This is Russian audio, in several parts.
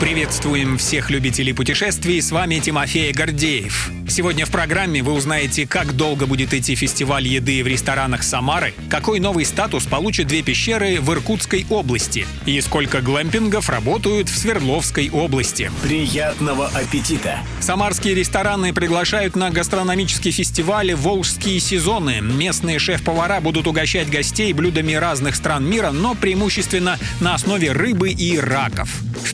Приветствуем всех любителей путешествий, с вами Тимофей Гордеев. Сегодня в программе вы узнаете, как долго будет идти фестиваль еды в ресторанах Самары, какой новый статус получат две пещеры в Иркутской области и сколько глэмпингов работают в Свердловской области. Приятного аппетита! Самарские рестораны приглашают на гастрономический фестиваль «Волжские сезоны». Местные шеф-повара будут угощать гостей блюдами разных стран мира, но преимущественно на основе рыбы и раков.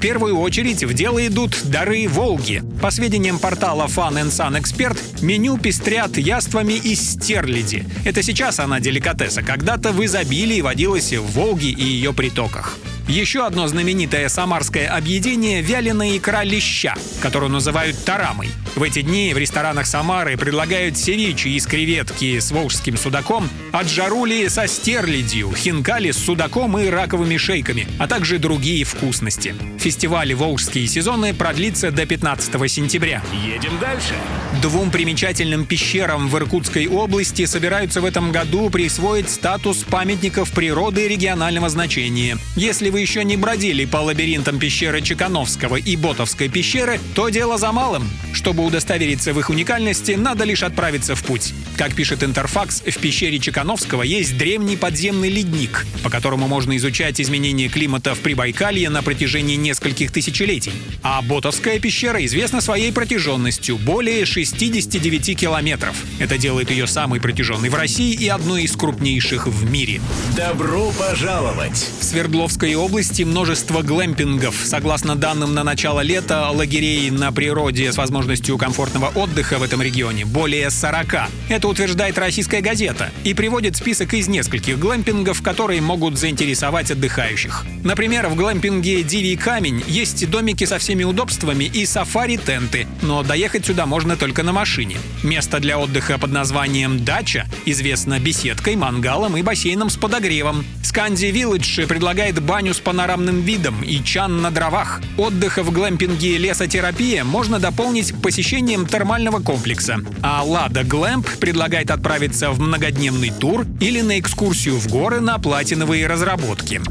Первую очередь в дело идут дары Волги. По сведениям портала Fun and Sun Expert, меню пестрят яствами из стерляди. Это сейчас она деликатеса, когда-то в изобилии водилась в Волге и ее притоках. Еще одно знаменитое самарское объедение – вяленая икра леща, которую называют тарамой. В эти дни в ресторанах Самары предлагают севичи из креветки с волжским судаком, аджарули со стерлядью, хинкали с судаком и раковыми шейками, а также другие вкусности. Фестиваль «Волжские сезоны» продлится до 15 сентября. Едем дальше. Двум примечательным пещерам в Иркутской области собираются в этом году присвоить статус памятников природы регионального значения. Если вы еще не бродили по лабиринтам пещеры Чекановского и Ботовской пещеры, то дело за малым. Чтобы удостовериться в их уникальности, надо лишь отправиться в путь. Как пишет Интерфакс, в пещере Чекановского есть древний подземный ледник, по которому можно изучать изменения климата в Прибайкалье на протяжении нескольких тысячелетий. А Ботовская пещера известна своей протяженностью – более 69 километров. Это делает ее самой протяженной в России и одной из крупнейших в мире. Добро пожаловать! В Свердловской области множество глэмпингов. Согласно данным на начало лета, лагерей на природе с возможностью комфортного отдыха в этом регионе более 40. Это утверждает российская газета и приводит список из нескольких глэмпингов, которые могут заинтересовать отдыхающих. Например, в глэмпинге «Дивий камень» есть домики со всеми удобствами и сафари-тенты, но доехать сюда можно только на машине. Место для отдыха под названием «Дача» известно беседкой, мангалом и бассейном с подогревом. Сканди Вилледж предлагает баню с панорамным видом и чан на дровах. Отдыха в глэмпинге «Лесотерапия» можно дополнить посещением термального комплекса. А Лада Глэмп предлагает отправиться в многодневный тур или на экскурсию в горы на платиновые разработки.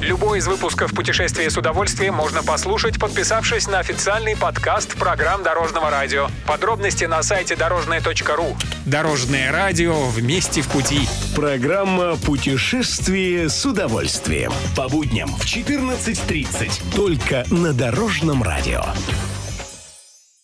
Любой из выпусков «Путешествие с удовольствием» можно послушать, подписавшись на официальный подкаст программ Дорожного радио. Подробности на сайте дорожное.ру. Дорожное радио вместе в пути. Программа «Путешествие с удовольствием». По будням в 14.30. Только на Дорожном радио.